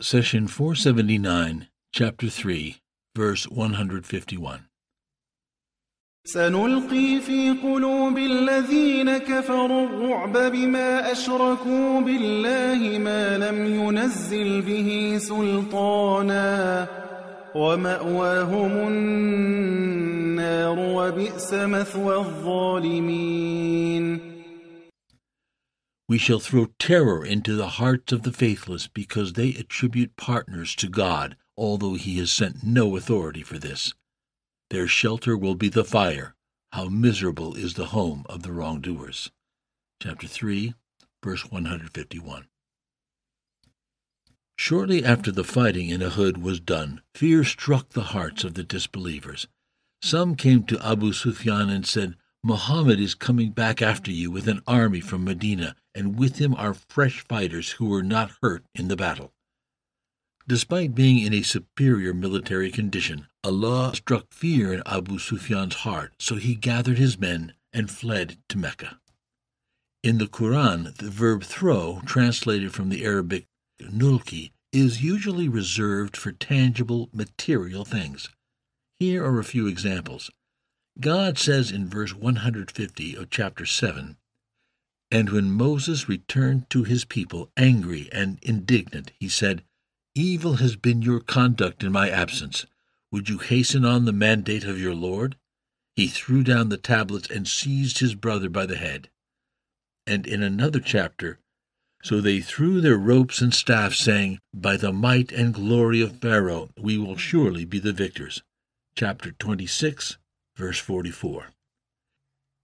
Session 479, Chapter 3, verse 151. سنلقي في قلوب الذين كفروا الرعب بما أشركوا بالله ما لم ينزل به سلطانا ومأواهم النار وبئس مثوى الظالمين We shall throw terror into the hearts of the faithless because they attribute partners to God, although He has sent no authority for this. Their shelter will be the fire. How miserable is the home of the wrongdoers. Chapter 3, verse 151. Shortly after the fighting in Uhud was done, fear struck the hearts of the disbelievers. Some came to Abu Sufyan and said, Muhammad is coming back after you with an army from Medina, and with him are fresh fighters who were not hurt in the battle. Despite being in a superior military condition, Allah struck fear in Abu Sufyan's heart, so he gathered his men and fled to Mecca. In the Quran, the verb throw, translated from the Arabic nulki, is usually reserved for tangible, material things. Here are a few examples. God says in verse 150 of chapter 7 And when Moses returned to his people angry and indignant, he said, Evil has been your conduct in my absence. Would you hasten on the mandate of your Lord? He threw down the tablets and seized his brother by the head. And in another chapter, so they threw their ropes and staffs, saying, By the might and glory of Pharaoh, we will surely be the victors. Chapter 26, verse 44.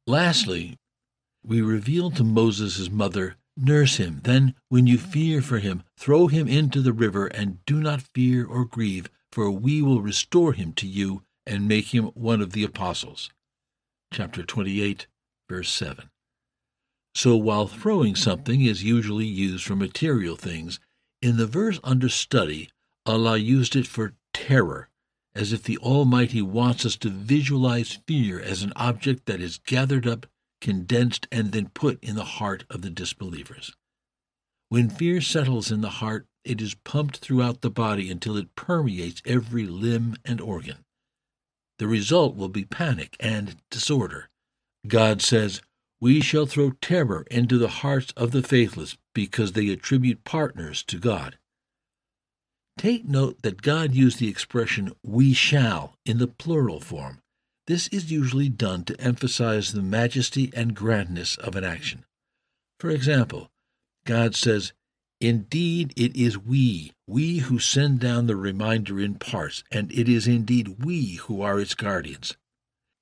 Lastly, we reveal to Moses' mother, Nurse him, then, when you fear for him, throw him into the river, and do not fear or grieve, for we will restore him to you and make him one of the apostles. Chapter 28, verse 7. So while throwing something is usually used for material things, in the verse under study, Allah used it for terror, as if the Almighty wants us to visualize fear as an object that is gathered up, condensed, and then put in the heart of the disbelievers. When fear settles in the heart, it is pumped throughout the body until it permeates every limb and organ. The result will be panic and disorder. God says, We shall throw terror into the hearts of the faithless because they attribute partners to God. Take note that God used the expression we shall in the plural form. This is usually done to emphasize the majesty and grandness of an action. For example, God says, Indeed, it is we, we who send down the reminder in parts, and it is indeed we who are its guardians.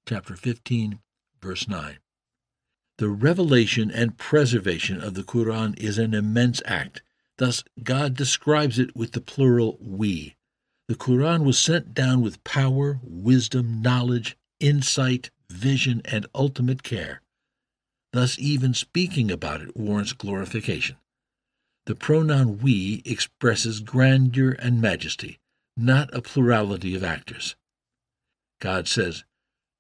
Chapter 15, verse 9. The revelation and preservation of the Quran is an immense act. Thus, God describes it with the plural we. The Quran was sent down with power, wisdom, knowledge, insight, vision, and ultimate care. Thus, even speaking about it warrants glorification. The pronoun we expresses grandeur and majesty, not a plurality of actors. God says,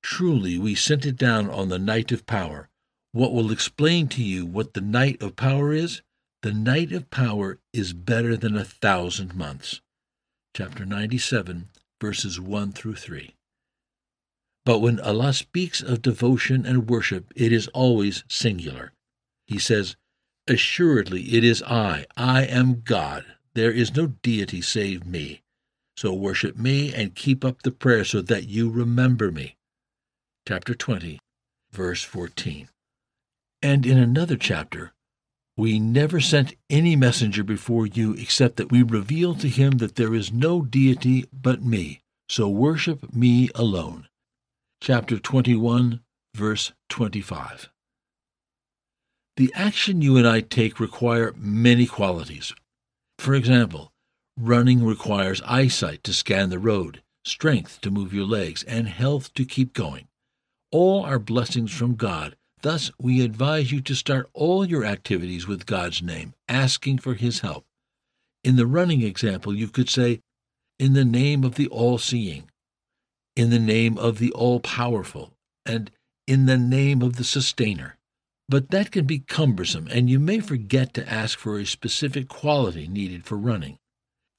Truly we sent it down on the night of power. What will explain to you what the night of power is? The night of power is better than a thousand months. Chapter 97, verses 1 through 3. But when Allah speaks of devotion and worship, it is always singular. He says, Assuredly it is I, I am God. There is no deity save me. So worship me and keep up the prayer so that you remember me. Chapter 20, verse 14. And in another chapter, we never sent any messenger before you except that we revealed to him that there is no deity but me, so worship me alone. Chapter 21, verse 25. The action you and I take require many qualities. For example, running requires eyesight to scan the road, strength to move your legs, and health to keep going. All are blessings from God. Thus, we advise you to start all your activities with God's name, asking for His help. In the running example, you could say, In the name of the All Seeing, in the name of the All Powerful, and in the name of the Sustainer. But that can be cumbersome, and you may forget to ask for a specific quality needed for running.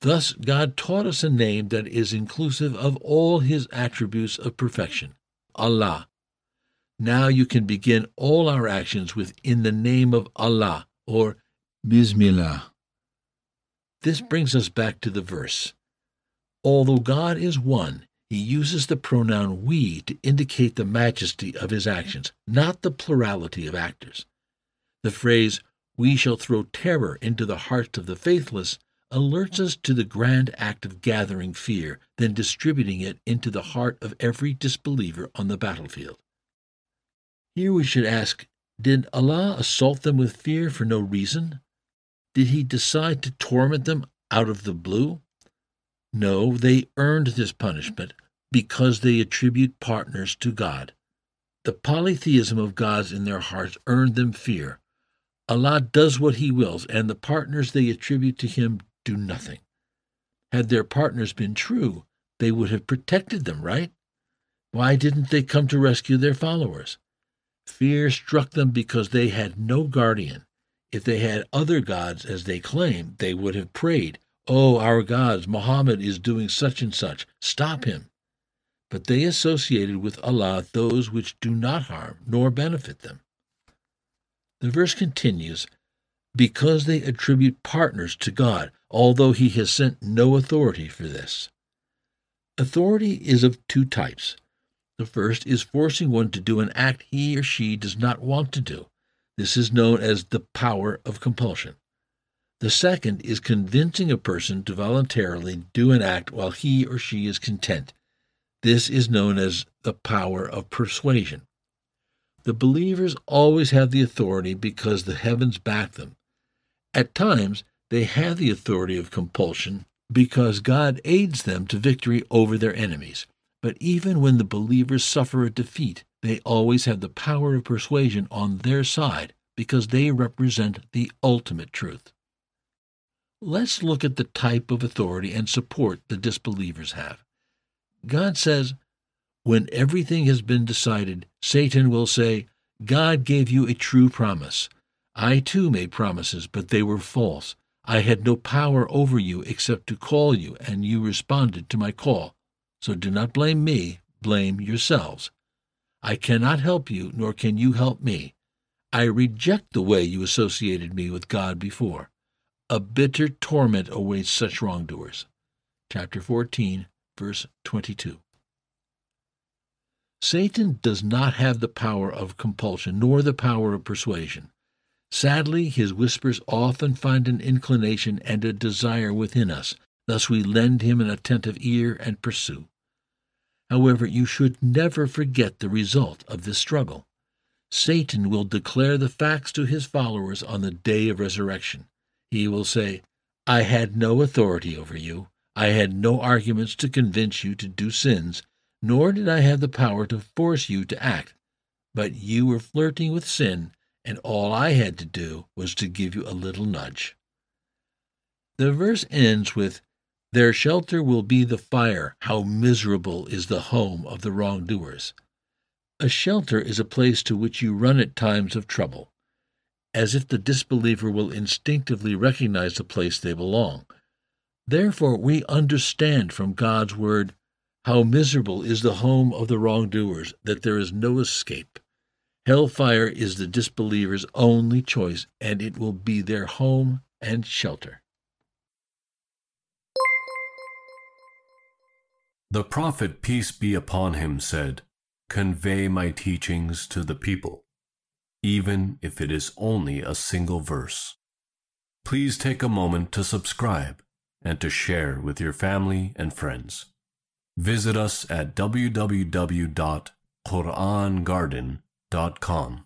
Thus, God taught us a name that is inclusive of all his attributes of perfection Allah. Now you can begin all our actions with in the name of Allah or Bismillah. This brings us back to the verse. Although God is one, he uses the pronoun we to indicate the majesty of his actions, not the plurality of actors. The phrase, we shall throw terror into the hearts of the faithless, alerts us to the grand act of gathering fear, then distributing it into the heart of every disbeliever on the battlefield. Here we should ask Did Allah assault them with fear for no reason? Did He decide to torment them out of the blue? No, they earned this punishment because they attribute partners to God. The polytheism of gods in their hearts earned them fear. Allah does what He wills, and the partners they attribute to Him do nothing. Had their partners been true, they would have protected them, right? Why didn't they come to rescue their followers? Fear struck them because they had no guardian. If they had other gods, as they claim, they would have prayed, Oh, our gods, Mohammed is doing such and such. Stop him. But they associated with Allah those which do not harm nor benefit them. The verse continues because they attribute partners to God, although He has sent no authority for this. Authority is of two types. The first is forcing one to do an act he or she does not want to do. This is known as the power of compulsion. The second is convincing a person to voluntarily do an act while he or she is content. This is known as the power of persuasion. The believers always have the authority because the heavens back them. At times, they have the authority of compulsion because God aids them to victory over their enemies. But even when the believers suffer a defeat, they always have the power of persuasion on their side because they represent the ultimate truth. Let's look at the type of authority and support the disbelievers have. God says, when everything has been decided, Satan will say, God gave you a true promise. I too made promises, but they were false. I had no power over you except to call you, and you responded to my call. So do not blame me, blame yourselves. I cannot help you, nor can you help me. I reject the way you associated me with God before. A bitter torment awaits such wrongdoers. Chapter 14, verse 22. Satan does not have the power of compulsion nor the power of persuasion. Sadly, his whispers often find an inclination and a desire within us. Thus we lend him an attentive ear and pursue. However, you should never forget the result of this struggle. Satan will declare the facts to his followers on the day of resurrection. He will say, I had no authority over you. I had no arguments to convince you to do sins, nor did I have the power to force you to act. But you were flirting with sin, and all I had to do was to give you a little nudge. The verse ends with, Their shelter will be the fire. How miserable is the home of the wrongdoers. A shelter is a place to which you run at times of trouble as if the disbeliever will instinctively recognize the place they belong. Therefore, we understand from God's word how miserable is the home of the wrongdoers, that there is no escape. Hellfire is the disbeliever's only choice, and it will be their home and shelter. The prophet, peace be upon him, said, Convey my teachings to the people even if it is only a single verse. Please take a moment to subscribe and to share with your family and friends. Visit us at www.qurangarden.com.